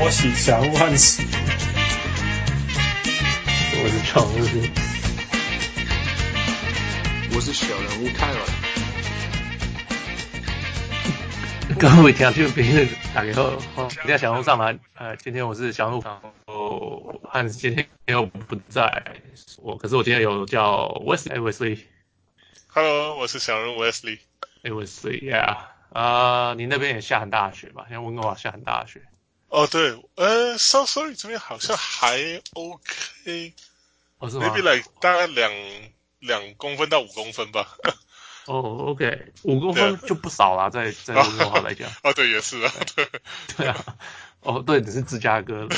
波喜小人物汉斯，我是常务，我是小人物泰文。各位听众朋友，大家好，今天小人物上来，呃，今天我是小人物，哦，汉斯今天又不在，我可是我今天有叫 Wesley，Wesley。Hello，我是小人物 Wesley，Wesley，Yeah。啊，uh, 你那边也下很大的雪吧？像温哥华下很大的雪。哦，对，呃，So sorry，这边好像还 OK。哦，是吗？Maybe like 大概两两公分到五公分吧。哦、oh,，OK，五公分就不少啦，在在温哥华来讲。哦，对，也是啊，对。对啊。哦、oh,，对，只是芝加哥路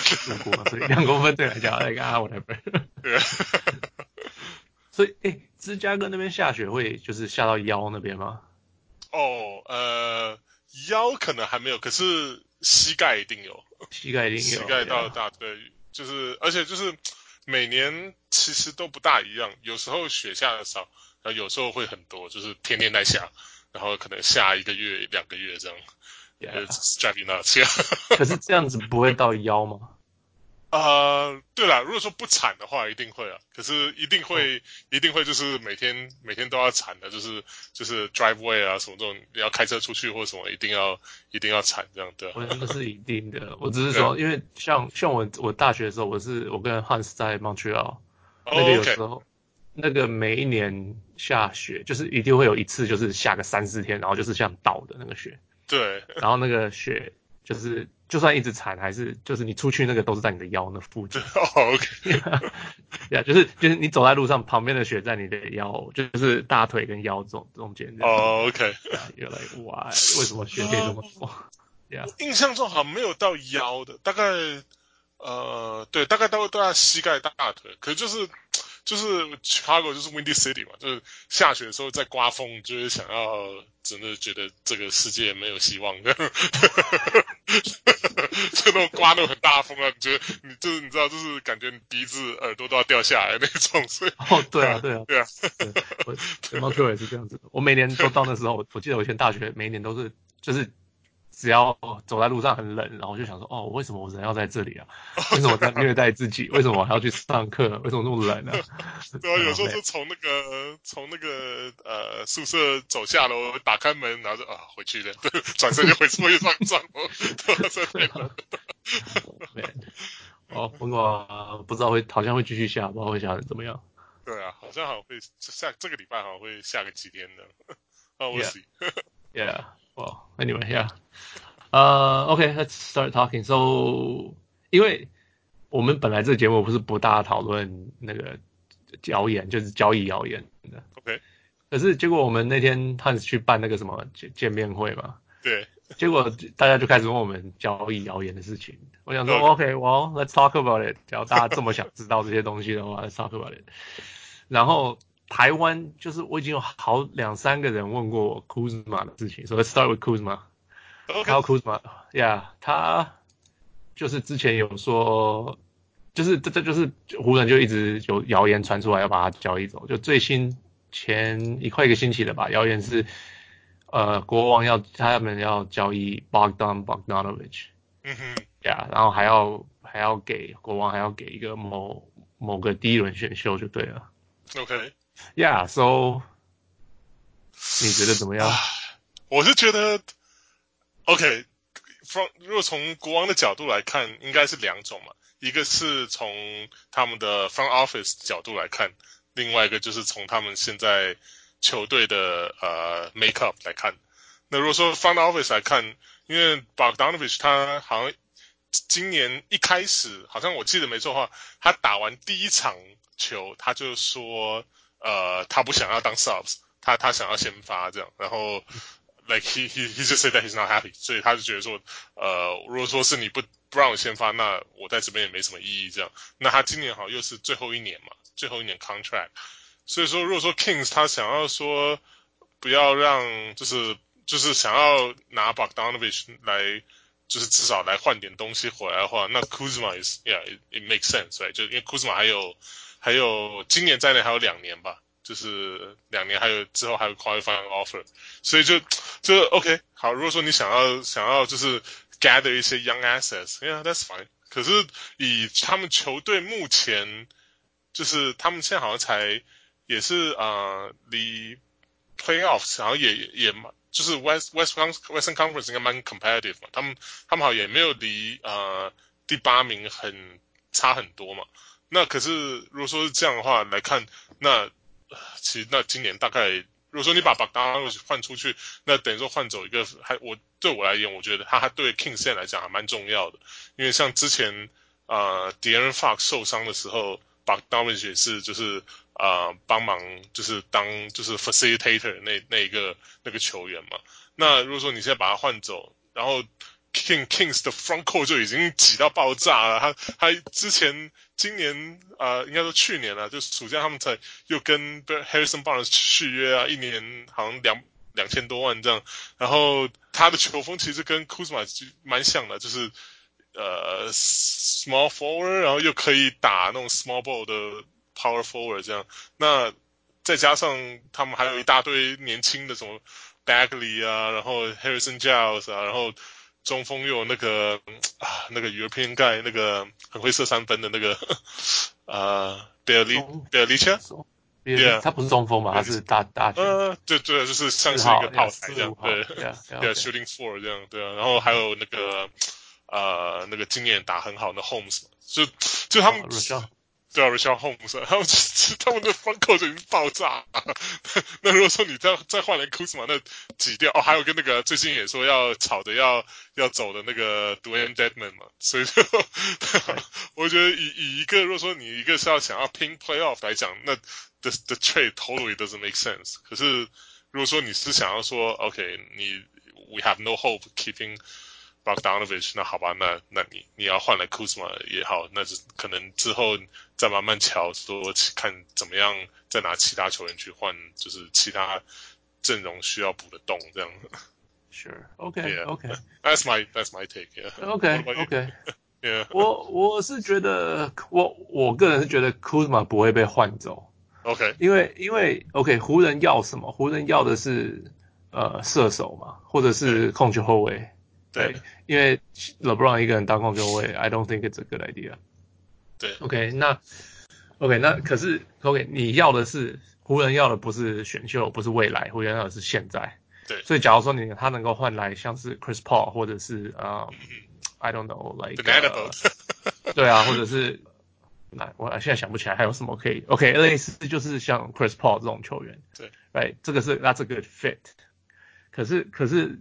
过，所以 两公分对来讲那个啊，whatever。对。所以，哎，芝加哥那边下雪会就是下到腰那边吗？哦，呃，腰可能还没有，可是膝盖一定有，膝盖一定有，膝盖到大腿就是，而且就是每年其实都不大一样，有时候雪下的少，然后有时候会很多，就是天天在下，然后可能下一个月、两个月这样，yeah. driving nuts。可是这样子不会到腰吗？呃，对了，如果说不铲的话，一定会啊。可是一定会，哦、一定会，就是每天每天都要铲的，就是就是 driveway 啊什么这种，你要开车出去或什么，一定要一定要铲这样的。我那是一定的，我只是说，因为像像我我大学的时候，我是我跟 Hans 在 Montreal，那个有时候、oh, okay. 那个每一年下雪，就是一定会有一次，就是下个三四天，然后就是像倒的那个雪。对，然后那个雪就是。就算一直缠，还是就是你出去那个都是在你的腰那附近。哦、oh,，OK，对啊，就是就是你走在路上，旁边的雪在你的腰，就是大腿跟腰中中间。哦、oh,，OK，原来哇，为什么雪可以这么 多？对啊，印象中好像没有到腰的，大概呃，对，大概到大概膝盖大腿，可是就是。就是 Chicago 就是 Windy City 嘛，就是下雪的时候在刮风，就是想要真的觉得这个世界没有希望，这样，就那种刮那种很大风啊，你觉得你就是你知道，就是感觉你鼻子耳朵都要掉下来那种，所以哦，对啊，对啊，对啊，我 Montreal 也是这样子，我每年都到那时候，我记得我以前大学每一年都是就是。只要走在路上很冷，然后我就想说，哦，为什么我人要在这里啊？为什么我在虐待自己？为什么我还要去上课？为什么那么冷呢、啊？对啊，有时候就从那个从那个呃宿舍走下楼，打开门，然后就啊回去了，转身就回宿舍上帐篷。哦，不过不知道会好像会继续下，不知道会下成怎么样。对啊，好像好像会下这个礼拜好像会下个几天的。哦，我 see。Yeah. Well, anyway, yeah. 呃、uh,，OK，let's、okay, start talking. So，因为我们本来这个节目不是不大讨论那个谣言，就是交易谣言的。OK。可是结果我们那天他是去办那个什么见见面会嘛？对。结果大家就开始问我们交易谣言的事情。我想说，OK，Well，let's、okay, talk about it。只要大家这么想知道这些东西的话，let's talk about it。然后。台湾就是我已经有好两三个人问过我 Kuzma 的事情，所以 start with Kuzma。还有 Kuzma，Yeah，他就是之前有说，就是这这就是湖人就一直有谣言传出来要把他交易走，就最新前一快一个星期了吧，谣言是呃国王要他们要交易 Bogdan Bogdanovic，嗯哼，Yeah，然后还要还要给国王还要给一个某某个第一轮选秀就对了，OK。Yeah, so 你觉得怎么样？我是觉得，OK，from 如果从国王的角度来看，应该是两种嘛，一个是从他们的 front office 角度来看，另外一个就是从他们现在球队的呃 make up 来看。那如果说 front office 来看，因为 Bogdanovich 他好像今年一开始，好像我记得没错的话，他打完第一场球，他就说。呃，他不想要当 subs，他他想要先发这样，然后 like he he he just said that he's not happy，所以他就觉得说，呃，如果说是你不不让我先发，那我在这边也没什么意义这样。那他今年好像又是最后一年嘛，最后一年 contract，所以说如果说 Kings 他想要说不要让就是就是想要拿 Bogdanovich 来，就是至少来换点东西回来的话，那 Kuzma is yeah it makes sense，right？就因为 Kuzma 还有。还有今年在内还有两年吧，就是两年还有之后还有 qualifying offer，所以就就 OK 好。如果说你想要想要就是 gather 一些 young assets，yeah，that's fine。可是以他们球队目前，就是他们现在好像才也是啊、离 playoffs，然后也也也就是 West West Western Conference 应该蛮 competitive 嘛，他们他们好像也没有离呃第八名很差很多嘛，那可是如果说是这样的话来看，那其实那今年大概。如果说你把巴当诺换出去，那等于说换走一个，还我对我来言，我觉得他还对 Kings 现在来讲还蛮重要的，因为像之前呃 De'Aaron Fox 受伤的时候，Bogdanovic 也是就是呃帮忙就是当就是 facilitator 那那一个那个球员嘛。那如果说你现在把他换走，然后 King Kings 的 front court 就已经挤到爆炸了，他他之前。今年啊、应该说去年了，就暑假他们才又跟 Harrison Barnes 续约啊，一年好像两两千多万这样。然后他的球风其实跟 Kuzma 蛮像的，就是呃 small forward，然后又可以打那种 small ball 的 power forward 这样。那再加上他们还有一大堆年轻的什么 Bagley 啊，然后 Harrison Giles 啊，然后。中锋又有那个啊，那个 European guy，那个很会射三分的那个呃 Bjelica，对，他不是中锋嘛，他是大大呃，对对，就是像是一个炮台这样，对对，shooting four 这样，对啊，然后还有那个呃，那个经验打很好的 Holmes，就就他们。对啊，Richaun Holmes，他们他们的 front court 就已经爆炸了。那如果说你再再换来 Kuzma，那挤掉哦，还有跟那个最近也说要炒的要要走的那个 dwayne deadman 嘛，所以说我觉得以以一个如果说你一个是要想要拼 playoff 来讲，那 the the trade totally doesn't make sense。可是如果说你是想要说 OK，你 we have no hope keeping Bogdanovic，那好吧，那那你你要换来 Kuzma 也好，那是可能之后再慢慢瞧，说看怎么样再拿其他球员去换，就是其他阵容需要补的洞这样。Sure, OK, yeah, OK. That's my that's my take. Yeah. OK, OK. Yeah. 我我是觉得，我我个人是觉得 Kuzma 不会被换走。OK，因为因为 OK，湖人要什么？湖人要的是呃射手嘛，或者是控球后卫。对，因为 LeBron 一个人当控球位，I don't think it's a good idea。对，OK，那 OK，那可是 OK，你要的是湖人要的不是选秀，不是未来，湖人要的是现在。对，所以假如说你他能够换来像是 Chris Paul 或者是啊、um,，I don't know，like，、uh, 对啊，或者是那我现在想不起来还有什么可以 OK，类似就是像 Chris Paul 这种球员。对，Right，这个是 That's a good fit。可是可是。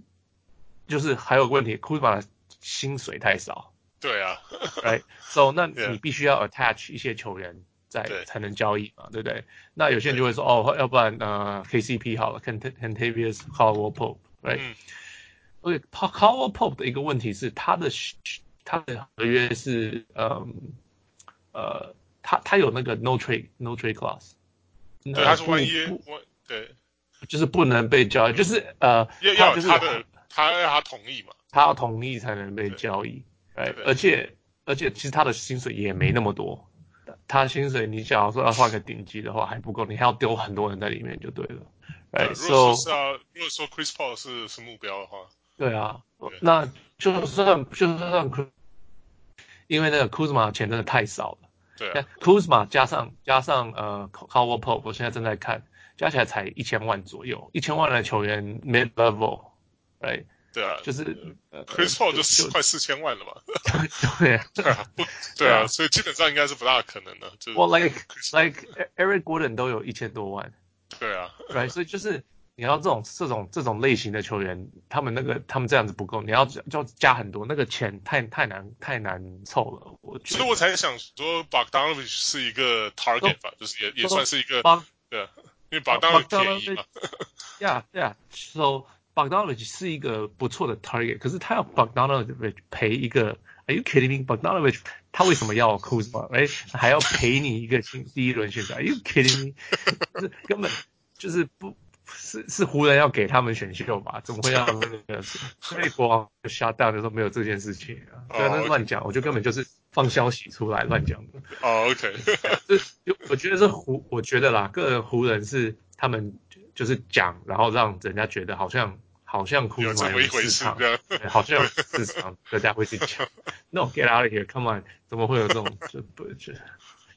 就是还有个问题，Kuzma 薪水太少。对啊，Right，So 那 你必须要 attach 一些球员在才能交易嘛，对不对？那有些人就会说，哦，要不然呃 KCP 好了，Kentavious Caldwell Pope，Right？OK，Caldwell Pope 的一个问题是他的他的合约是嗯呃他他有那个 no trade no trade clause，对，他是万一对，就是不能被交易，就是呃要要他的。他要他同意嘛？他要同意才能被交易，哎，而且而且其实他的薪水也没那么多，他薪水你假如说要换个顶级的话还不够，你还要丢很多人在里面就对了，哎，如果是啊，如果说 Chris Paul 是是目标的话，对啊，那就算就算 Chris，因为那个 Kuzma 钱真的太少了，对，Kuzma 加上加上呃 Caldwell Pope，我现在正在看，加起来才一千万左右，一千万的球员 mid level。Right，对啊，就是 Chris Paul 就四快四千万了嘛，对 对啊，不，对啊，所以基本上应该是不大可能的。就我 like like Eric Gordon 都有一千多万，对啊，Right，所以就是你要这种这种这种类型的球员，他们那个他们这样子不够，你要就加很多，那个钱太太难太难凑了。我觉得，所以我才想说，Bogdanovic 是一个 target 吧，就是也也算是一个，对，因为 Bogdanovic 便宜嘛。Yeah, yeah, so Bogdanovic 是一个不错的 target，可是他要 Bogdanovich 赔一个，Are you kidding me? Bogdanovich 他为什么要 Kuzma？哎，还要赔你一个新第一轮选择？Are you kidding me？是根本就是不是是湖人要给他们选秀吧？怎么会让那个所以国王就 shut down 就说没有这件事情啊？在那乱讲，我觉得根本就是放消息出来乱讲的。哦、oh,，OK，就我觉得是湖，我觉得啦，个人湖人是他们。就是讲，然后让人家觉得好像好像库兹马有市场，好像有市场，大家会去抢。No get out of here，come on，怎么会有这种就不就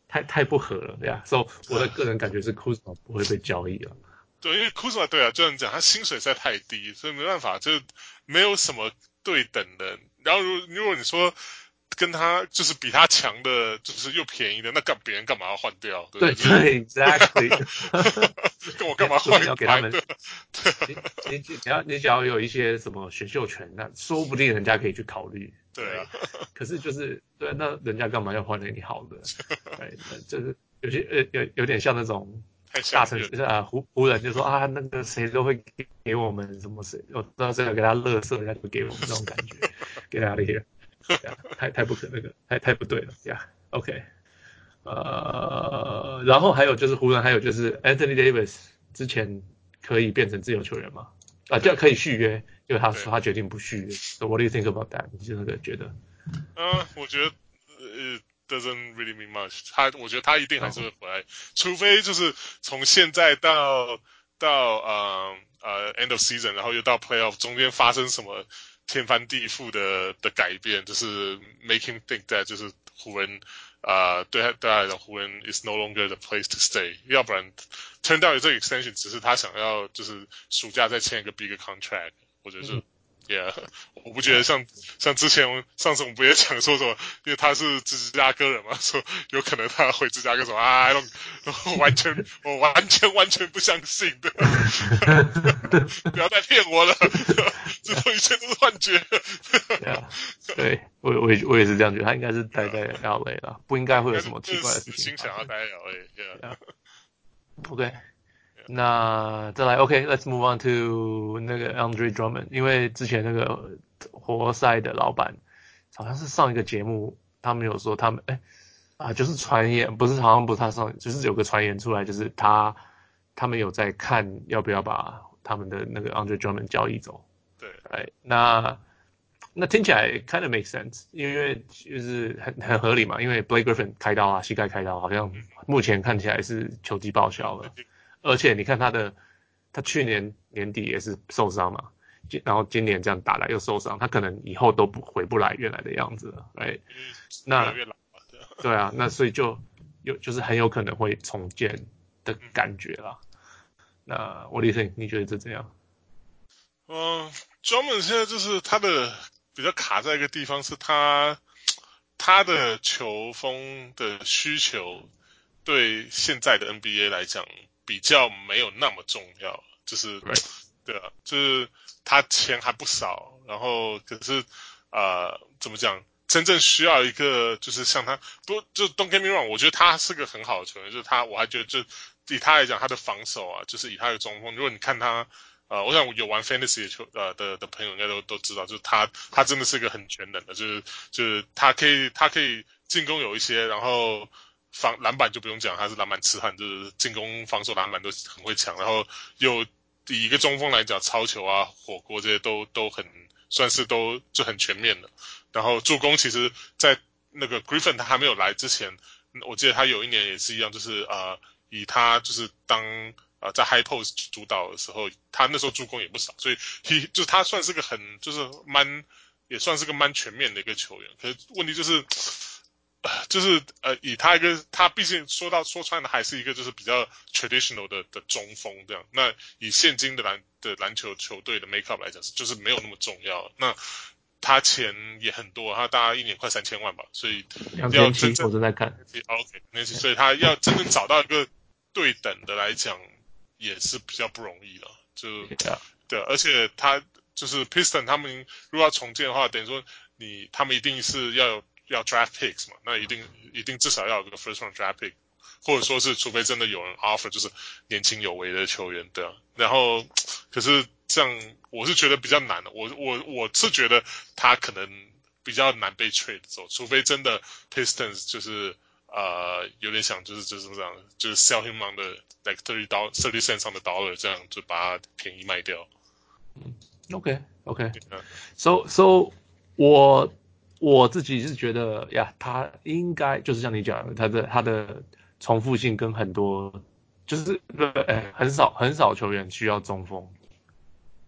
太太不合了，对呀、啊。所、so, 以我的个人感觉是库兹马不会被交易了。对，因为库兹马对啊，就像你讲，他薪水实在太低，所以没办法，就没有什么对等的。然后如如果你说。跟他就是比他强的，就是又便宜的，那干别人干嘛要换掉？对对，对，exactly。跟 我干嘛换？要给他们。你你你要你只要有一些什么选秀权，那说不定人家可以去考虑。对啊。可是就是对，那人家干嘛要换给你好的？对，就是有些呃有有点像那种大城市啊，湖湖人就说啊，那个谁都会给给我们什么谁，我知道这个给他乐色，人家就给我们这种感觉，给他那些。Yeah, 太太不可那个，太太不对了呀。OK，呃，然后还有就是湖人，还有就是 Anthony Davis 之前可以变成自由球员吗？啊，这样可以续约，因为他说他决定不续约。So what do you think about that？你就那个觉得？嗯、uh,，我觉得呃、uh, doesn't really mean much。他我觉得他一定还是会回来，oh. 除非就是从现在到到呃呃、uh, uh, end of season，然后又到 playoff 中间发生什么。天翻地覆的的改变，就是 making think that 就是湖人啊、对他对他来讲，湖人 is no longer the place to stay。要不然，turn down 这个 extension 只是他想要就是暑假再签一个 bigger contract，或者是。嗯 Yeah，我不觉得像像之前上次我们不也讲说什么，因为他是芝加哥人嘛，说有可能他回芝加哥说啊，我完全我完全完全不相信的，不要再骗我了，这都一切都是幻觉。yeah, 对，我我也我也是这样觉得，他应该是待在 LA 了，不应该会有什么奇怪的事情。心想要待在 LA，Yeah，OK。那再来，OK，Let's、okay, move on to 那个 Andre Drummond，因为之前那个活塞的老板好像是上一个节目，他们有说他们哎啊，就是传言，不是好像不是他上，就是有个传言出来，就是他他们有在看要不要把他们的那个 Andre Drummond 交易走。对，哎，那那听起来 kind of make sense，因为就是很很合理嘛，因为 Blake Griffin 开刀啊，膝盖开刀，好像目前看起来是球季报销了。而且你看他的，他去年年底也是受伤嘛，今然后今年这样打来又受伤，他可能以后都不回不来原来的样子了，哎，那对啊，那所以就有就是很有可能会重建的感觉啦。那我理解，你觉得这怎样？嗯，Drummond 现在就是他的比较卡在一个地方，是他他的球风的需求对现在的 NBA 来讲。比较没有那么重要，就是.对啊，就是他钱还不少，然后可是，呃，怎么讲？真正需要一个就是像他，不就 Don't get me wrong，我觉得他是个很好的球员，就是他，我还觉得就以他来讲，他的防守啊，就是以他的中锋，如果你看他，呃，我想有玩 Fantasy 的球呃的的朋友应该都都知道，就是他他真的是一个很全能的，就是就是他可以他可以进攻有一些，然后。防篮板就不用讲，他是篮板痴汉，就是进攻、防守、篮板都很会抢。然后又以一个中锋来讲，抄球啊、火锅这些都都很算是都就很全面的。然后助攻，其实，在那个 Griffin 他还没有来之前，我记得他有一年也是一样，就是呃，以他就是当呃在 High Post 主导的时候，他那时候助攻也不少，所以 he 就他算是个很就是蛮也算是个蛮全面的一个球员。可是问题就是。就是呃，以他一个，他毕竟说到说穿的，还是一个就是比较 traditional 的的中锋这样。那以现今的篮的篮球球队的 makeup 来讲，是就是没有那么重要。那他钱也很多，他大概一年快三千万吧，所以要真正我正在看，OK，那所以他要真正找到一个对等的来讲，也是比较不容易了。就.对，而且他就是 Piston 他们如果要重建的话，等于说你他们一定是要有。要 draft picks 嘛，那一定一定至少要有个 first round draft pick，或者说是除非真的有人 offer 就是年轻有为的球员，对啊。然后可是这样我是觉得比较难的，我我我是觉得他可能比较难被 trade 走，除非真的 Pistons 就是呃有点想就是就是这样，就是 sell him on the like thirty dollar thirty cents on the dollar 这样就把它便宜卖掉。嗯，OK OK，so so 我。我自己是觉得呀，他应该就是像你讲的，他的他的重复性跟很多就是呃很少很少球员需要中锋，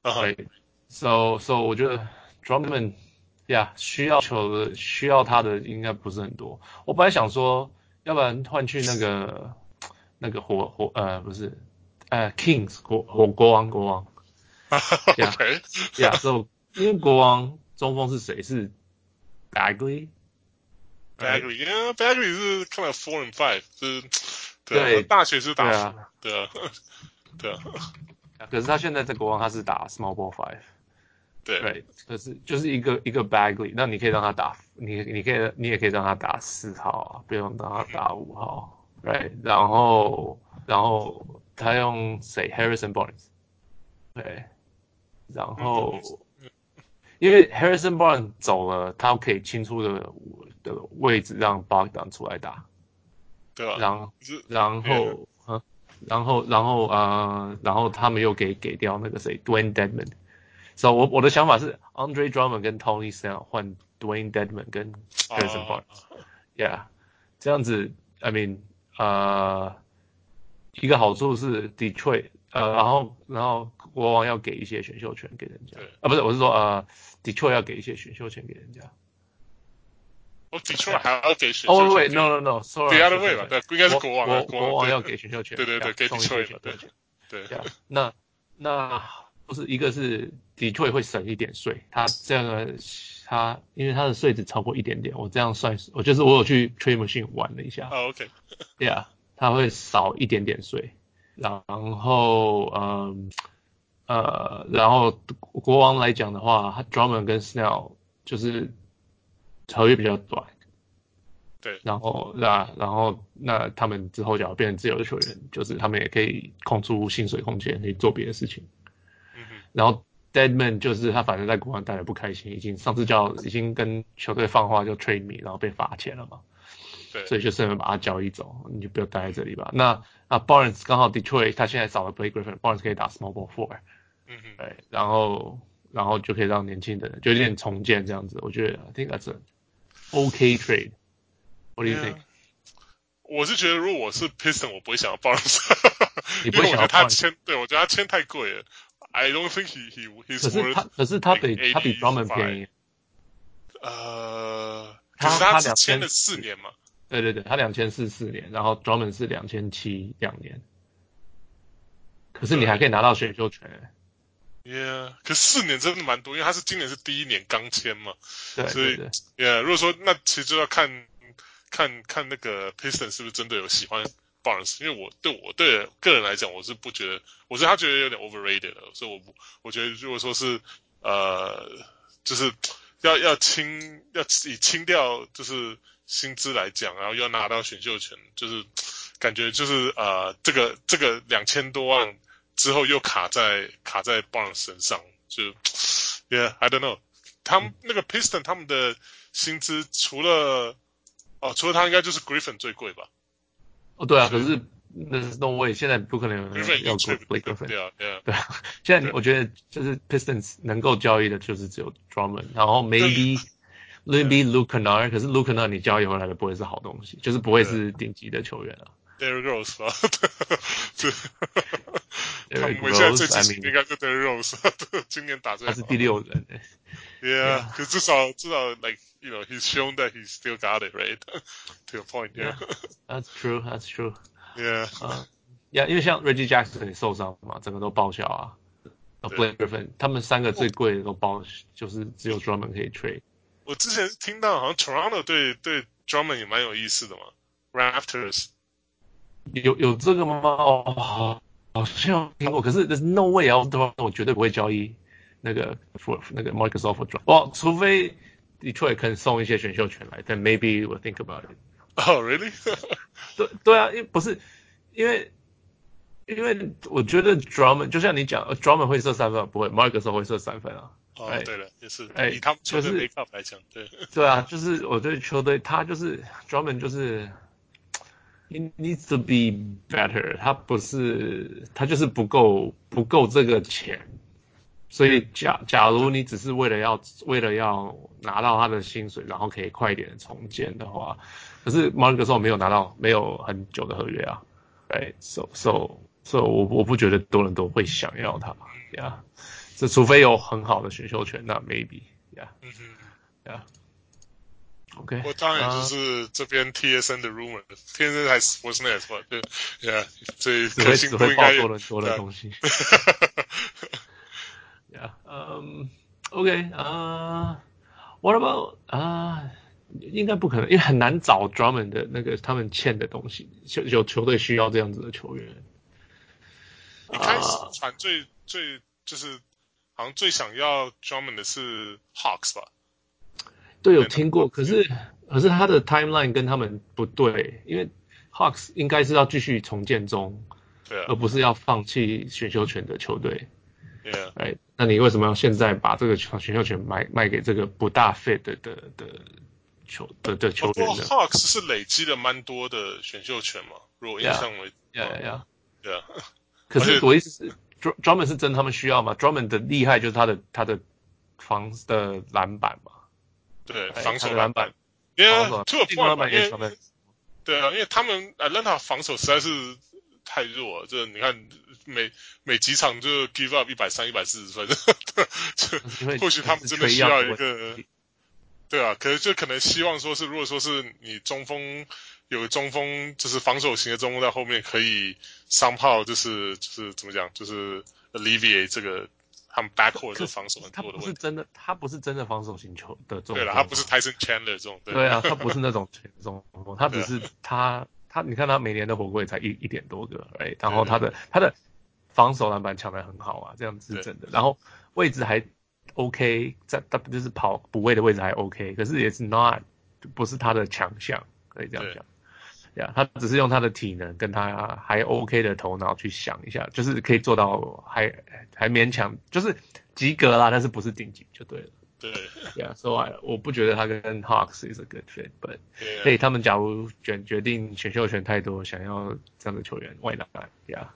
对、uh. So so 我觉得 Drummond 呀需要球的需要他的应该不是很多。我本来想说，要不然换去那个那个火火呃不是呃 Kings 国火国王国王。呀呀，So 因为国王中锋是谁？是 Bagley。Bagley，yeah，Bagley 是看了 four and five，是，对，对大学是打，对啊，对啊，对啊。可是他现在在国王，他是打 small ball five，对，对，可是就是一个一个 Bagley，那你可以让他打，你你可以你也可以让他打四号啊，不用让他打五号，right？然后然后他用谁？Harrison Barnes，对，然后因为 Harrison Barnes 走了，他可以清出的的位置让 Bogdan 出来打，对吧？然后然后。然后，然后，呃，然后他们又给给掉那个谁，Dewayne Dedman，。所以，我我的想法是，Andre Drummond 跟 Tony Snell 换 Dewayne Dedman 跟 Harrison Barnes。Yeah，这样子，I mean，呃，一个好处是 Detroit，呃，然后然后国王要给一些选秀权给人家，啊，不是，我是说，呃，Detroit 要给一些选秀权给人家。我 Detroit 还要给选秀权？哦，喂，No No No，Sorry，第二位吧，对，不应该是国王，国国王要给选秀权，对对对，给 Detroit 对对。那那不是一个是 Detroit 会省一点税，他这样的他因为他的税只超过一点点，我这样算，我就是我有去 Trade Machine 玩了一下。哦，OK，他会少一点点税，然后嗯呃，然后国王来讲的话，他 Drummond 跟 Snell 就是。合约比较短，对，然后那然后那他们之后就要变成自由的球员，就是他们也可以空出薪水空间，可以做别的事情。嗯哼，然后 Deadman 就是他反正在国王待的不开心，已经上次叫已经跟球队放话就 trade me，然后被罚钱了嘛，对，所以就顺便把他交易走，你就不要待在这里吧。那那 Barnes 刚好 Detroit 他现在少了 Blake Griffin，Barnes 可以打 small ball four，嗯哼，对，然后然后就可以让年轻的人就有点重建这样子，我觉得 I think that's a OK trade，What do you think？我是觉得，如果我是 Piston，我不会想要 Barnes，你不会想要他签，对我觉得他签太贵了。I don't think he he he's 可是他可是他比他比 Drummond 便宜。呃，可是他只签了四年嘛。对对对，他两千四四年，然后 Drummond 是两千七两年。可是你还可以拿到选秀权。Yeah，可四年真的蛮多，因为他是今年是第一年刚签嘛，对，所以 Yeah，如果说那其实就要看看看那个 Piston 是不是真的有喜欢 Barnes，因为我对我对个人来讲，我是不觉得，我觉得他觉得有点 overrated 了，所以我不，我觉得如果说是呃，就是要要清要以清掉就是薪资来讲，然后又拿到选秀权，就是感觉就是呃这个这个两千多万。之后又卡在卡在 Barnes 身上，就，Yeah，I don't know，他们那个 Piston 他们的薪资除了哦，除了他应该就是 Griffin 最贵吧？哦，对啊，可是那是 No way，现在不可能有人要 Blake Griffin，对啊，对啊，对啊，现在我觉得就是 Pistons 能够交易的就是只有 Drummond，然后 maybe maybe Luke Kennard，可是 Luke Kennard 你交易回来的不会是好东西，就是不会是顶级的球员啊。Derrick Rose 吧，对，他们现在最近应该是 Derrick Rose，今年打最好。他是第六人。Yeah，可至少至少 like you know he's shown that he's still got it right to a point. Yeah, that's true. That's true. Yeah. 啊，Yeah，因为像 Reggie Jackson 也受伤嘛，整个都报销啊。Blake Griffin 他们三个最贵的都报，就是只有 Drummond 可以 trade。我之前听到好像 Toronto 对对 Drummond 也蛮有意思的嘛，Raptors。有有这个吗？哦，好，好像听过，可是 there's no way 啊，对吧？我绝对不会交易那个 for 那个 Microsoft Drummond。哦，除非 Detroit 肯送一些选秀权来，then maybe we'll think about it。Oh really？对对啊，因为不是因为因为我觉得 Drummond 就像你讲，Drummond 会射三分，不会，Microsoft 会射三分啊。哦，对了，也是，哎，以他们球队 makeup 来讲，对。对啊，就是我对球队，他就是 Drummond 就是。He needs to be better，他不是，他就是不够不够这个钱，所以假假如你只是为了要为了要拿到他的薪水，然后可以快一点的重建的话，可是 Marc Gasol 没有拿到没有很久的合约啊，哎，so so so 我我不觉得多伦多会想要他呀，这除非有很好的选秀权，那 maybe，yeah，嗯哼，yeah。OK，我当然就是这边 TSN 的 rumor，TSN 还是 Sportsnet 吧，对，yeah，所以只会只会报多的东西。Yeah，嗯，OK，啊，What about 啊？应该不可能，因为很难找 Drummond 的那个他们欠的东西，有有球队需要这样子的球员。一开始传最、uh, 最就是好像最想要 Drummond 的是 Hawks 吧？对，有听过，可是可是他的 timeline 跟他们不对，因为 Hawks 应该是要继续重建中，对啊，而不是要放弃选秀权的球队。对啊，哎，那你为什么要现在把这个选秀权卖卖给这个不大 fit 的的的球的的球员呢？Hawks 是累积了蛮多的选秀权嘛，如果印象为，对呀，对啊。可是我意思是，Drummond 是真他们需要吗？Drummond 的厉害就是他的他的防的篮板嘛。对，防守篮板，因为这个篮板。也对啊，因为他们 Atlanta 防守实在是太弱了，这你看每每几场就 give up 一百三、一百四十分，这或许他们真的需要一个，对啊，可是就可能希望说是，如果说是你中锋有个中锋，就是防守型的中锋在后面可以 somehow 就是就是怎么讲，就是 alleviate 这个。他们 backcourt 的防守很多的问题，他不是真的，他不是真的防守型球的中锋。对了，他不是 Tyson Chandler 这种。对，对啊，他不是那种中锋，他只是他他，你看他每年的火锅也才一一点多个，哎，然后他的他的防守篮板抢的很好啊，这样是真的。然后位置还 OK，在他就是跑补位的位置还 OK，可是也是 not 不是他的强项，可以这样讲。呀，yeah, 他只是用他的体能跟他还 OK 的头脑去想一下，就是可以做到还还勉强，就是及格啦，但是不是顶级就对了。对，呀，所以我不觉得他跟 Hawks is a good fit，but 所以他们假如决决定选秀权太多，想要这样的球员，why not？呀，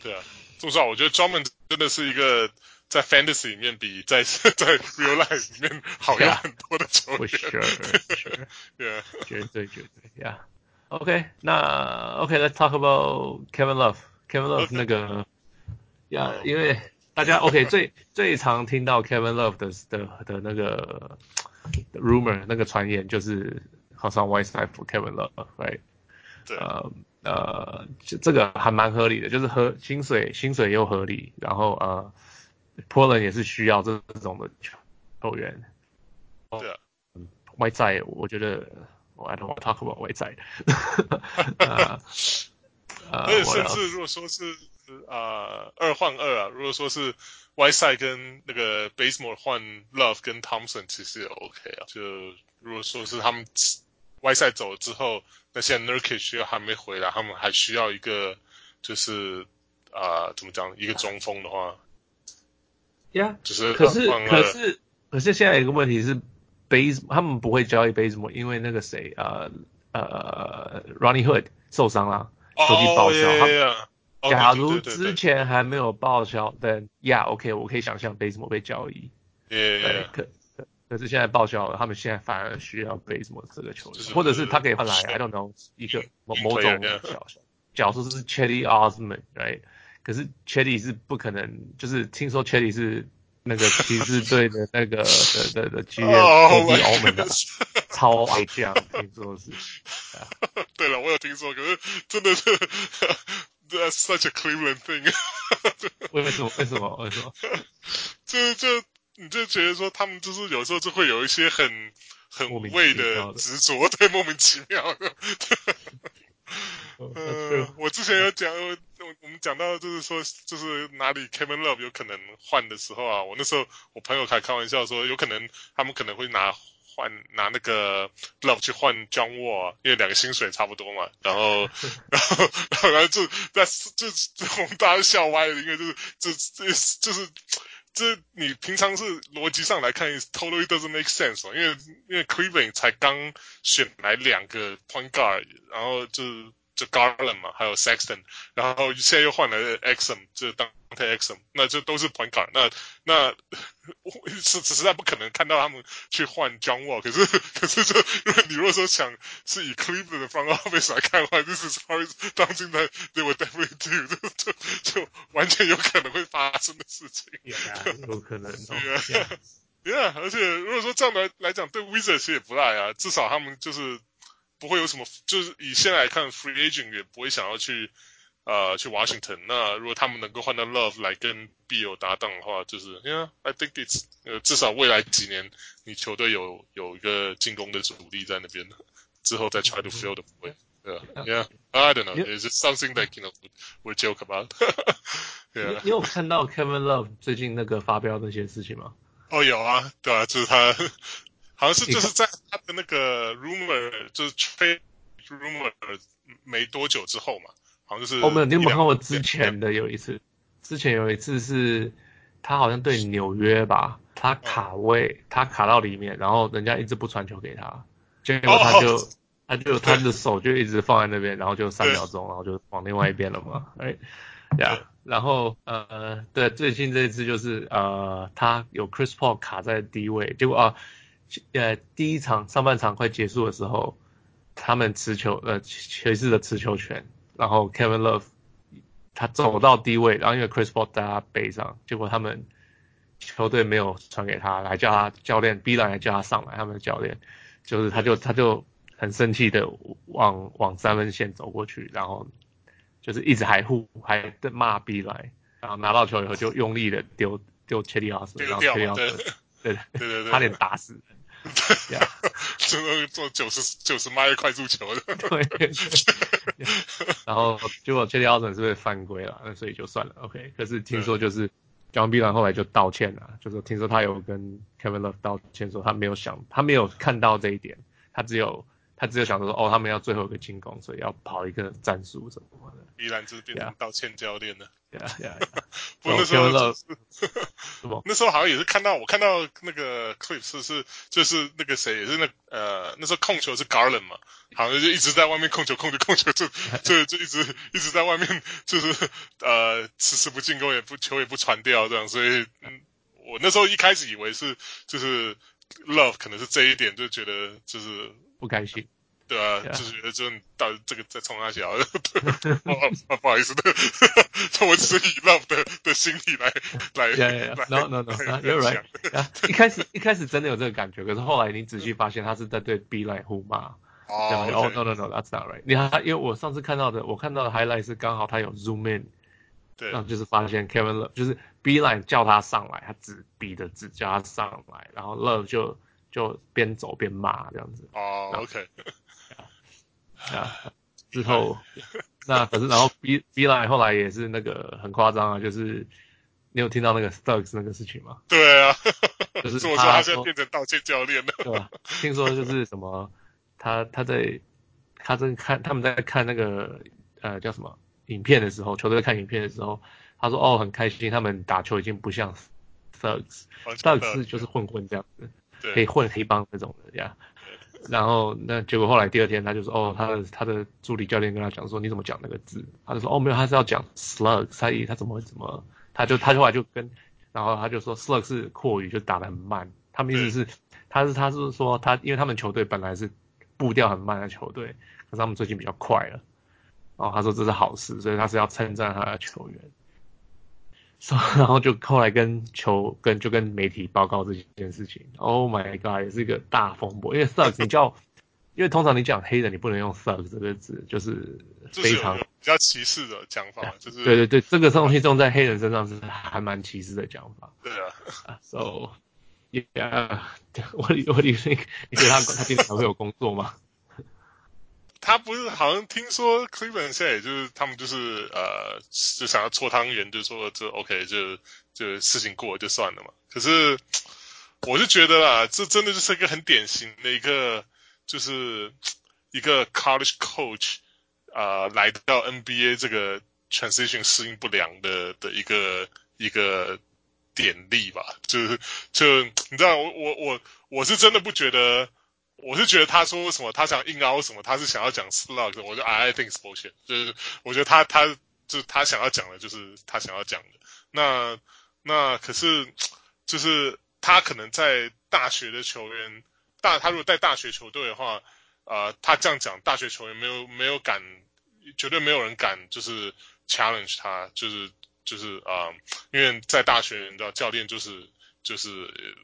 对啊，至少我觉得 Drummond 真的是一个在 Fantasy 里面比在在 Real Life 里面好用很多的球员。不是，不是，对，绝对绝对，呀。OK，那 OK，Let's、okay, talk about Kevin Love。Kevin Love 那个，呀，因为大家 OK 最最常听到 Kevin Love 的的的那个 rumor 那个传言就是好像 Whiteside for Kevin Love，right？对。呃呃，这这个还蛮合理的，就是合薪水薪水又合理，然后呃，Portland 也是需要这这种的球员。对啊。Whiteside 我觉得。我 I don't want to talk about Whiteside。而且甚至如果说是啊二换二啊，如果说是 Whiteside 跟那个 Basemore 换 Love 跟 Thompson，其实也 OK 啊。就如果说是他们 Whiteside 走了之后，那现在 Nurkic 还没回来，他们还需要一个就是啊、呃、怎么讲一个中锋的话，Yeah，就是可是可是可是现在有一个问题是。Base 他们不会交易 base more 因为那个谁呃呃 Ronnie Hood 受伤了，手机报销。假如之前还没有报销，但 Yeah OK，我可以想象 base more 被交易。对，可可是现在报销了，他们现在反而需要 base more 这个球员，或者是他可以换来 I don't know 一个某某种小小，假如说是 Cedi Osman，right？可是 Cedi 是不可能，就是听说 Cedi 是。那个骑士队的那个的的的剧院投资澳门的超爱将，听说是。对了，我有听说，可是真的是 That's such a Cleveland thing。为什么？为什么？为什么？就就你就觉得说他们就是有时候就会有一些很很无谓的执着，对，莫名其妙的。呃，我之前有讲，我我们讲到就是说，就是哪里 Kevin Love 有可能换的时候啊，我那时候我朋友还开玩笑说，有可能他们可能会拿换拿那个 Love 去换 John Wall，因为两个薪水差不多嘛，然后 然后然后就但是就我们大家笑歪了，因为就是这这就是。这你平常是逻辑上来看，totally doesn't make sense 因为因为 Cleveland 才刚选来两个 point guard，然后就就 Garland 嘛，还有 Sexton，然后现在又换了 Exum，就当 Exum，那就都是 point guard，那那是实在不可能看到他们去换 John Wall，可是可是这如果你如果说想是以 Cleveland 的 front office 来看的话，this is how 当今的 they would definitely do，就就就完全有可能会发生的事情，yeah, 有可能。Yeah. Yeah，而且如果说这样来来讲，对 Wizards 其实也不赖啊，至少他们就是不会有什么，就是以现在来看，Free Agent 也不会想要去呃去 Washington。那如果他们能够换到 Love 来跟 Bill 搭档的话，就是 Yeah，I think it's 呃至少未来几年你球队有有一个进攻的主力在那边，之后再 try to fill 的不会。对啊，Yeah，I don't know，it's just something that you know we joke about。Yeah，你有看到 Kevin Love 最近那个发飙那些事情吗？哦，有啊，对啊，就是他，好像是就是在他的那个 rumor，就是 trade rumor 没多久之后嘛，好像就是。我没有、你有没有看过之前的有一次？之前有一次是，他好像对纽约吧，他卡位，他卡到里面，然后人家一直不传球给他，结果他就、哦、他就他的手就一直放在那边，然后就三秒钟，然后就往另外一边了嘛，哎，呀。然后呃，对，最近这一次就是呃，他有 Chris Paul 卡在低位，结果啊，呃，第一场上半场快结束的时候，他们持球呃骑士的持球权，然后 Kevin Love 他走到低位，然后因为 Chris Paul 在他背上，结果他们球队没有传给他，来叫他教练 B 来叫他上来，他们的教练就是他就他就很生气的往往三分线走过去，然后。就是一直还护还在骂 B 来，然后拿到球以后就用力的丢丢切蒂奥斯，然后切蒂奥斯，对对对对对，差点打死人，对呀，就是做九十九十迈快速球的，对，然后结果确定奥准是不是犯规了？那所以就算了，OK。可是听说就是 John B 来后来就道歉了，就是听说他有跟 Kevin Love 道歉，说他没有想，他没有看到这一点，他只有。他只有想着说，哦，他们要最后一个进攻，所以要跑一个战术什么的。依然就是变成道歉教练了。对啊，对啊。不过那时候就是，那时候好像也是看到我看到那个 clips 是就是那个谁也是那呃那时候控球是 Garland 嘛，好像就一直在外面控球控球控球就就就一直一直在外面就是呃迟迟不进攻也不球也不传掉这样，所以嗯我那时候一开始以为是就是 Love 可能是这一点就觉得就是。不开心，对啊.就是觉得就到这个在冲他笑，不好意思的，我只是以 love 的的心理来 来。No, no, no. You're right. 一开始一开始真的有这个感觉，可是后来你仔细发现他是在对 B 来互骂。哦、oh,，No, no, no. That's not right. 你看，因为我上次看到的，我看到的 highlight 是刚好他有 zoom in，对，然后就是发现 Kevin Love 就是 B line 叫他上来，他只 B 的指叫他上来，然后 Love 就。就边走边骂这样子哦、oh,，OK，啊，之后那可是然后 B B line 后来也是那个很夸张啊，就是你有听到那个 Stokes 那个事情吗？对啊，就是他说他现在变成道歉教练了，对吧？听说就是什么，他他在他在看他们在看那个呃叫什么影片的时候，球队在看影片的时候，他说哦很开心，他们打球已经不像 Stokes，Stokes 就是混混这样子。可以混黑帮那种的呀.然后那结果后来第二天他就说，哦，他的他的助理教练跟他讲说，你怎么讲那个字？他就说，哦，没有，他是要讲 slug，所以他怎么会怎么？他就他后来就跟，然后他就说 slug 是阔语，就打得很慢。他们意思是，他是他是说他，因为他们球队本来是步调很慢的球队，可是他们最近比较快了。然后他说这是好事，所以他是要称赞他的球员。So, 然后就后来跟球跟就跟媒体报告这件事情，Oh my god，也是一个大风波。因为 Thug 你叫，因为通常你讲黑人，你不能用 Thug 这个字，就是非常比较歧视的讲法，就是对对对，这个东西用在黑人身上是还蛮歧视的讲法。对啊，So yeah，我我你你觉得他他今天还会有工作吗？他不是好像听说 Cleveland 现在也就是他们就是呃就想要搓汤圆，就说这 OK 就就事情过了就算了嘛。可是我就觉得啦，这真的就是一个很典型的一个就是一个 college coach 啊、来到 NBA 这个 transition 适应不良的的一个一个典例吧。就是就你知道我我我我是真的不觉得。我是觉得他说什么他想硬凹什么，他是想要讲 slug，我就 I think s bullshit，就是我觉得他他就是他想要讲的就是他想要讲的。那那可是就是他可能在大学的球员大，他如果带大学球队的话，呃，他这样讲，大学球员没有没有敢，绝对没有人敢就是 challenge 他，就是就是啊、因为在大学你知道教练就是。就是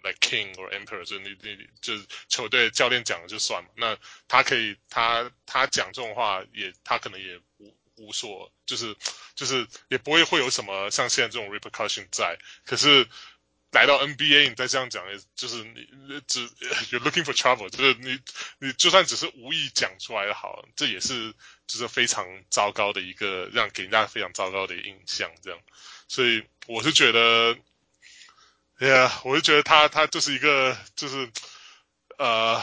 like king or emperor，就你你就是球队教练讲了就算嘛。那他可以他他讲这种话也他可能也无无所就是就是也不会会有什么像现在这种 repercussion 在。可是来到 NBA 你再这样讲，就是你只 you're looking for trouble，就是你你就算只是无意讲出来的好，这也是就是非常糟糕的一个让给人家非常糟糕的印象这样。所以我是觉得。对啊，我就觉得他他就是一个就是，呃，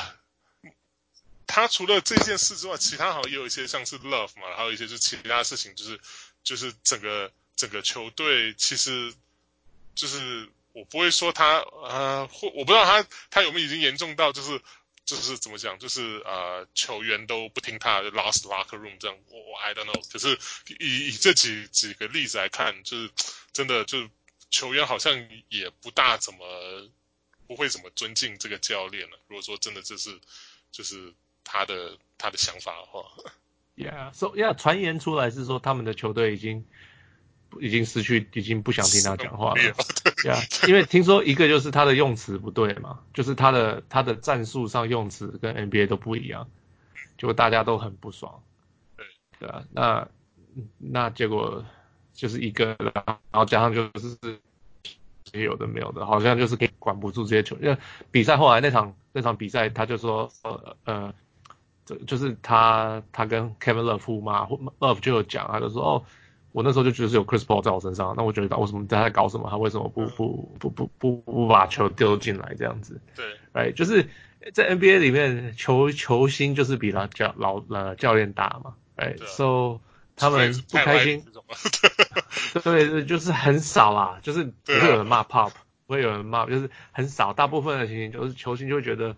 他除了这件事之外，其他好像也有一些像是 love 嘛，还有一些就是其他事情，就是就是整个整个球队其实就是我不会说他呃，或我不知道他他有没有已经严重到就是就是怎么讲，就是呃球员都不听他的 lost locker room 这样，我我 I don't know，可是以以这几几个例子来看，就是真的就。球员好像也不大怎么不会怎么尊敬这个教练了。如果说真的这是就是他的他的想法的话，Yeah，so yeah，传言出来是说他们的球队已经已经失去，已经不想听他讲话了。Yeah，因为听说一个就是他的用词不对嘛，就是他的他的战术上用词跟 NBA 都不一样，结果大家都很不爽。对，对啊，那那结果。就是一个，然后加上就是也有的没有的，好像就是可以管不住这些球。因为比赛后来那场那场比赛，他就说呃呃，这就是他他跟 Kevin Love 互骂，Love 就有讲，他就说哦，我那时候就觉得是有 Chris Paul 在我身上，那我觉得为什么他在搞什么？他为什么不不不不不不把球丢进来这样子？对，哎，就是在 NBA 里面，球球星就是比他教老呃教练大嘛，哎，so。他们不开心，对 对，就是很少啦，就是不会有人骂 Pop，不会有人骂，就是很少。大部分的情形就是球星就会觉得，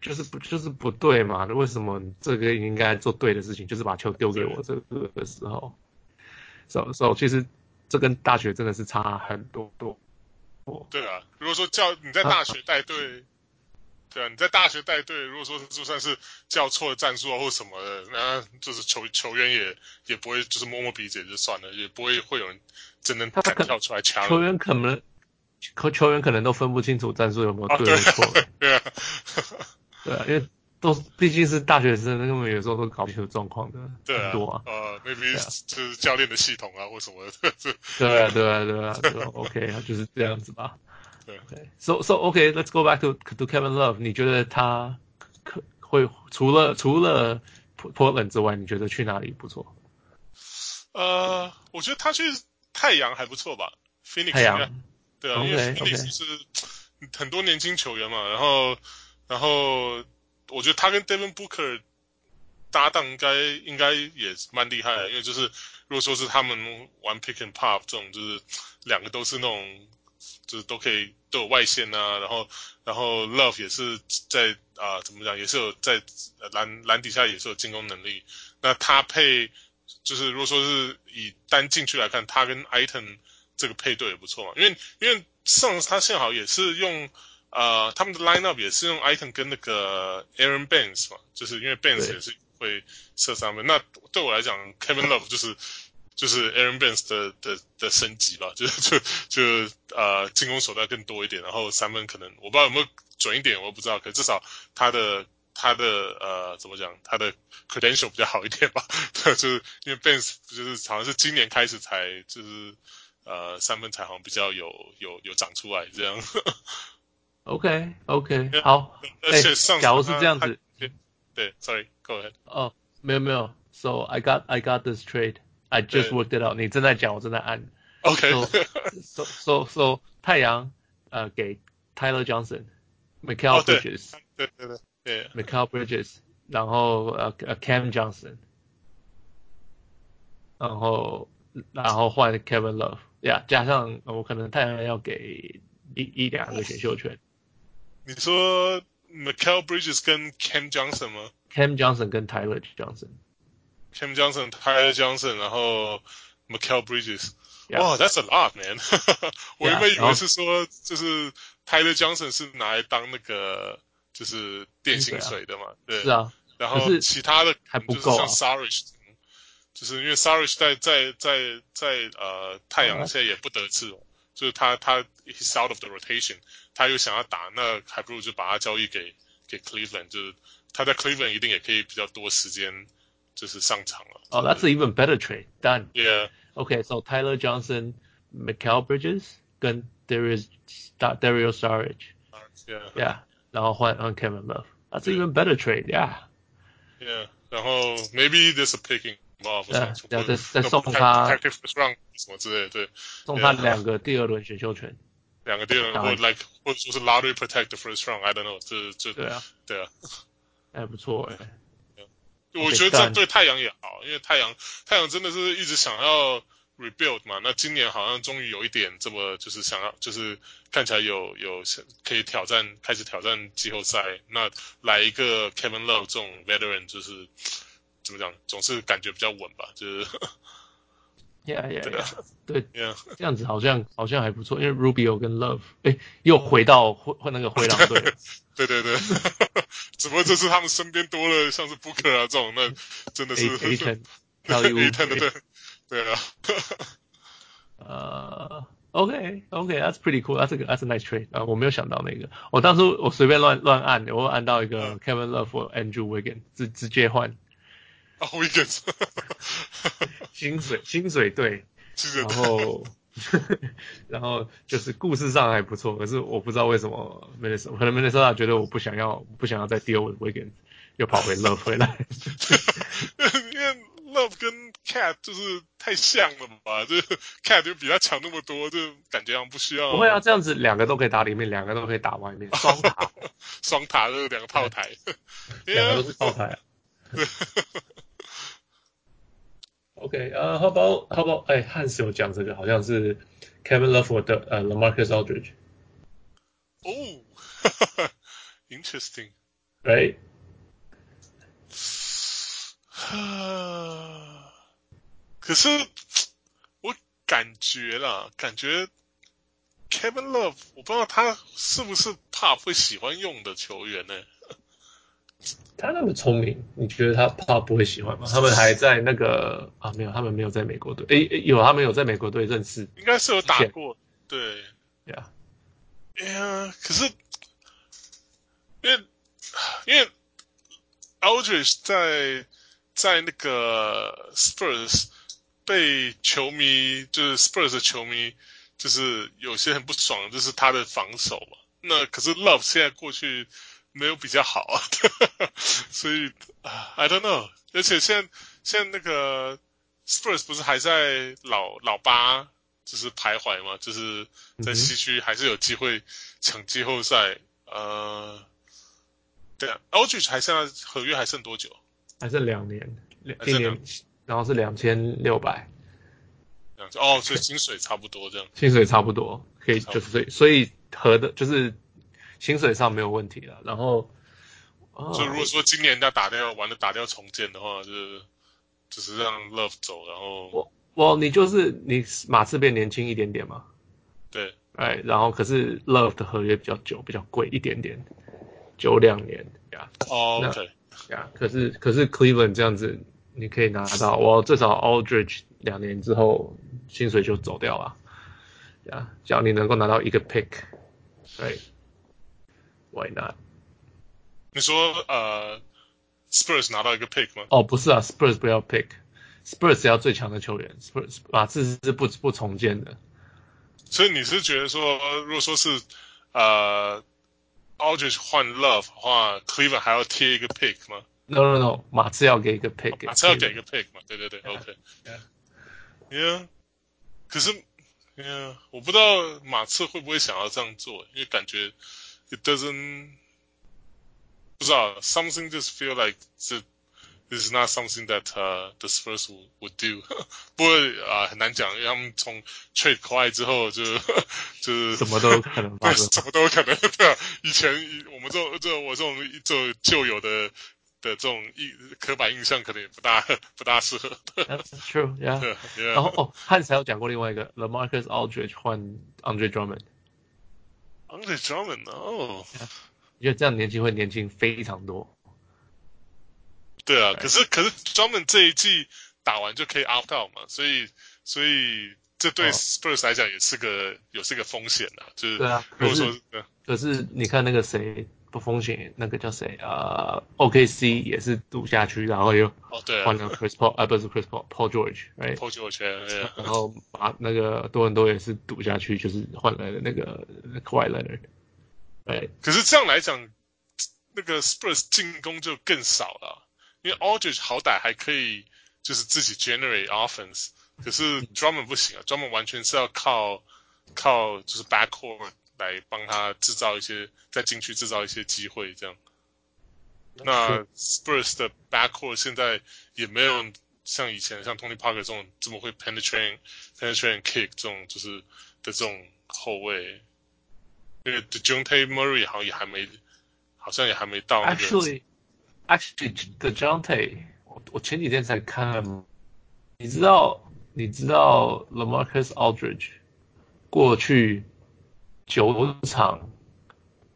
就是不就是不对嘛？为什么这个应该做对的事情，就是把球丢给我这个的时候，so so 其实这跟大学真的是差很多多。对啊，如果说叫你在大学带队。对啊，你在大学带队，如果说就算是叫错了战术啊或什么的，那就是球球员也也不会就是摸摸鼻子也就算了，也不会会有人真的敢跳出来抢。球员可能，球球员可能都分不清楚战术有没有对错。对啊，对啊，因为都毕竟是大学生，那么有时候都搞不清楚状况的，对啊，很多啊。呃，maybe 就是教练的系统啊或什么的。对啊，对啊，对啊，对啊，OK，就是这样子吧。对，so so OK，let's go back to to Kevin Love。你觉得他可会除了除了 Portland 之外，你觉得去哪里不错？呃，我觉得他去太阳还不错吧，Phoenix。太阳，对啊，因为 Phoenix 是很多年轻球员嘛，然后然后我觉得他跟 Devin Booker 搭档应该应该也蛮厉害的，因为就是如果说是他们玩 Pick and Pop 这种，就是两个都是那种。就是都可以都有外线啊，然后然后 Love 也是在啊、呃、怎么讲，也是有在篮篮底下也是有进攻能力。那他配就是如果说是以单进去来看，他跟 Ayton 这个配对也不错嘛，因为因为上次他幸好也是用呃他们的 lineup 也是用 Ayton 跟那个 Aaron Baines 嘛，就是因为 Baines 也是会射三分。那对我来讲，Kevin Love 就是。就是 Aaron Baines 的的的升级吧，就是就就呃进攻手段更多一点，然后三分可能我不知道有没有准一点，我不知道，可至少他的他的呃怎么讲，他的 credential 比较好一点吧，就是因为 Baines 就是好像是今年开始才就是呃三分才好像比较有有有长出来这样。OK OK 好，而且上、欸、假如是这样子，对，对，Sorry，Go ahead。哦，没有没有，So I got I got this trade。I just worked it out。你正在讲，我正在按。OK。So so so 太阳呃给 Tyler Johnson，Mikal Bridges。对对对对。Mikal Bridges，然后呃呃 Cam Johnson，然后然后换 Kevin Love，呀，加上我可能太阳要给一一两个选秀权。你说 Mikal Bridges 跟 Cam Johnson 吗？Cam Johnson 跟 Tyler Johnson。 Cam Johnson、Tyler Johnson，然后 Michael Bridges。哇 wow,，That's a lot, man 我原本以为是说就是 Tyler Johnson 是拿来当那个就是电薪水的嘛，对。是啊。然后其他的还不够啊。像 Saric，就是因为 Saric 在在在在呃太阳现在也不得志哦，就是他他 he's out of the rotation，他又想要打，那还不如就把他交易给给 Cleveland，就是他在 Cleveland 一定也可以比较多时间就是上场了。哦、oh,，That's an even better trade. Done. Yeah. Okay, so Tyler Johnson, Mikal Bridges 跟 Darius Dario Saric. Yeah. Yeah. 然后换换 Kevin Love. That's an even better trade. Yeah. Yeah. 然后 maybe there's a picking involved. Yeah. 再再再送送他 protective first round 什么之类的，对。送他两个第二轮选秀权。两个第二轮，或 like 或者说是 lottery protect the first round. I don't know. 这这对啊，对啊，还不错哎。 我觉得这对太阳也好，因为太阳太阳真的是一直想要 rebuild 嘛。那今年好像终于有一点这么就是想要就是看起来有有可以挑战开始挑战季后赛。那来一个 Kevin Love 这种 veteran 就是怎么讲，总是感觉比较稳吧。就是 Yeah yeah 对 yeah 这样子好像好像还不错，因为 Rubio 跟 Love 哎又回到灰那个灰狼队。对对对，只不过这次他们身边多了像是 Booker 啊这种，那真的是 Ayton Ayton 的对对啊。呃、uh,，OK OK，that's pretty cool，that's a that's a nice trade 啊、uh,，我没有想到那个，我当初我随便乱乱按，我按到一个 Kevin Love 或 Andrew Wiggins，直直接换。啊、oh,，Wiggins，薪水薪水对，然后。然后就是故事上还不错，可是我不知道为什么 Minnesota 可能 Minnesota 觉得我不想要不想要再丢 Wiggins，又跑回 Love 回来。因为 Love 跟 Cat 就是太像了嘛，就 是 Cat 就比他强那么多，就感觉上不需要。不会啊，这样子两个都可以打里面，两个都可以打外面，双塔，双塔就是两个炮台，两个都是炮台啊。OK，呃、uh,，How about How about？哎，汉斯有讲这个，好像是 Kevin Love 的呃、uh, LaMarcus Aldridge。哦，Interesting，Right？可是我感觉啦，感觉 Kevin Love，我不知道他是不是 Pop 会喜欢用的球员呢？他那么聪明，你觉得他怕不会喜欢吗？他们还在那个啊，没有，他们没有在美国队。诶，有，他们有在美国队认识，应该是有打过。对，呀，哎呀，可是因为因为 Aldridge 在在那个 Spurs 被球迷就是 Spurs 的球迷就是有些很不爽，就是他的防守嘛。那可是 Love 现在过去。没有比较好啊，所以啊，I don't know。而且现在现在那个 Spurs 不是还在老老八就是徘徊吗？就是在西区还是有机会抢季后赛。呃，对啊 o l d r i d g e 还剩下合约还剩多久？还剩两年，今年然后是两千六百。两千哦，所以薪水差不多这样。薪水差不多，可以就是所以所以合的就是。薪水上没有问题了，然后，就如果说今年要打掉玩的打掉重建的话，就是只是让 Love 走，然后我我你就是你马刺变年轻一点点嘛，对，哎，然后可是 Love 的合约比较久，比较贵一点点，久两年呀，哦，OK，呀，可是可是 Cleveland 这样子你可以拿到，我至少 Aldridge 两年之后薪水就走掉了，呀，只要你能够拿到一个 pick，对。Why not？你说呃，Spurs 拿到一个 pick 吗？哦，不是啊，Spurs 不要 pick，Spurs 要最强的球员，Spurs 马刺是不不重建的。所以你是觉得说，如果说是呃，Aldridge 换 Love 的话，Cleveland 还要贴一个 pick 吗？No No No，马刺要给一个 pick，马刺要给一个 pick 嘛？对对对 yeah,，OK，Yeah，yeah，可是，Yeah，我不知道马刺会不会想要这样做，因为感觉。It doesn't 不知道，something just feel like 这 This is not something that、uh, the Spurs would, would do 不过啊、呃、很难讲，因为他们从 trade 快 u 之后就就是什么都有可能发生，什么都有可能。对啊，以前我们这种这我这种这种旧有的的这种印刻板印象可能也不大不大适合。That's true，yeah。Yeah. 然后哦，汉才有讲过另外一个 LaMarcus Aldridge 换 Andre Drummond。 Andre Drummond 哦，因为这样年轻会年轻非常多。对啊，可是可是 Drummond 这一季打完就可以 opt out 嘛，所以所以这对 Spurs 来讲也是个、哦、也是个风险啊，就是对啊。如果说可，可是你看那个谁不风险，那个叫谁啊、呃、？OKC 也是赌下去，然后又哦对，换了 Chris Paul 啊，不是 Chris Paul，Paul George，Paul George，对然后把那个多伦多也是赌下去，就是换来了那个 Kawhi Leonard，对。可是这样来讲，那个 Spurs 进攻就更少了。因为 Aldridge 好歹还可以，就是自己 generate offense，可是 Drummond 不行啊，Drummond 完全是要靠靠就是 backcourt 来帮他制造一些在禁区制造一些机会这样。那 Spurs 的 backcourt 现在也没有像以前像 Tony Parker 这种这么会 penetrate penetrate kick 这种就是的这种后卫，因为 Dejounte Murray 好像也还没，好像也还没到那个。Actually Actually, Dejounte，我我前几天才看，你知道你知道 LaMarcus Aldridge 过去九场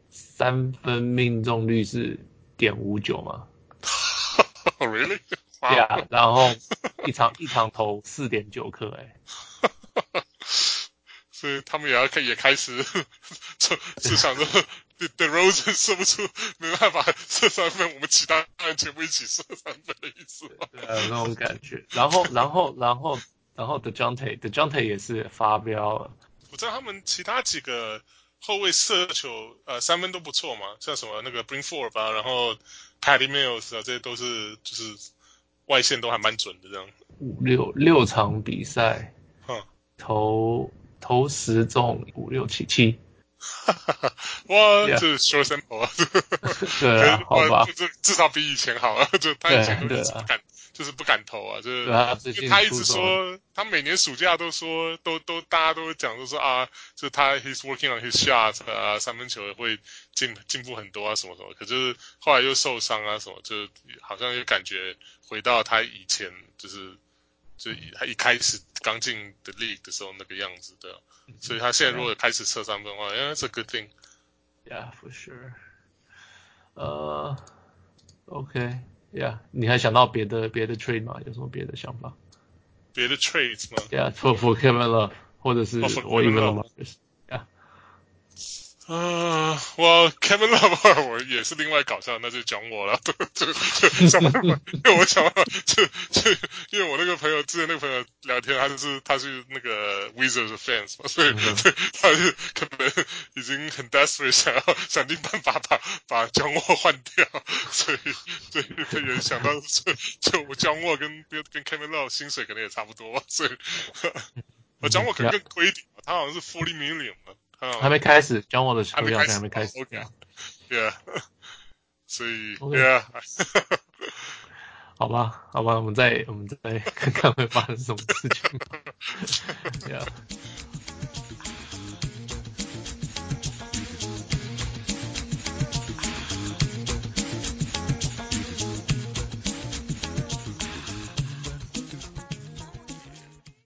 三分命中率是点五九吗？Really? Yeah，然后一场 一场投四点九颗，哎，所以他们也要开也开始就就想着。The Rose 射不出，没办法射三分，我们其他人全部一起射三分的意思吗？对，啊，那种感觉。然后，然后，然后，然后 Dejounte，Dejounte 也是发飙了。我知道他们其他几个后卫射球，呃，三分都不错嘛，像什么那个 Bryn Forbes 吧，然后 Patty Mills 啊，这些都是就是外线都还蛮准的这样。五六六场比赛，嗯，投投十中五六七七。哈哈哈，哇，这 short sample 啊，对啊，好吧，这至少比以前好了，就他以前都不敢，就是不敢投啊，就是，他一直说，他每年暑假都说，都都大家都讲，都说啊，就他 he's working on his shot 啊，三分球会进进步很多啊，什么什么，可是后来又受伤啊，什么，就好像又感觉回到他以前，就是就他一开始刚进的 league 的时候那个样子的。所以他现在如果开始射三分的话，因为是 good thing。Yeah, for sure. 呃、uh,，OK，Yeah，你还想到别的别的 trade 吗？有什么别的想法？别的 trades 吗？Yeah，for for Kevin Love，或者是我以为吗？啊，我 Kevin Love 我也是另外搞笑，那就讲我了，就就想办法，因为我想办法，就就因为我那个朋友之前那个朋友聊天，他就是他是那个 Wizards 的 fans 嘛，所以、嗯、他就可能已经很 desperate 想要想尽办法把把 John Wall 换掉，所以 所以他也想到就就我 John Wall 跟跟 Kevin Love 薪水可能也差不多，所以我 John Wall 可能更亏一点，他好像是 forty million 嘛。还没开始，讲我的球员还没开始。OK，Yeah，所以，Yeah，好吧，好吧，我们再我们再看看会发生什么事情。Yeah。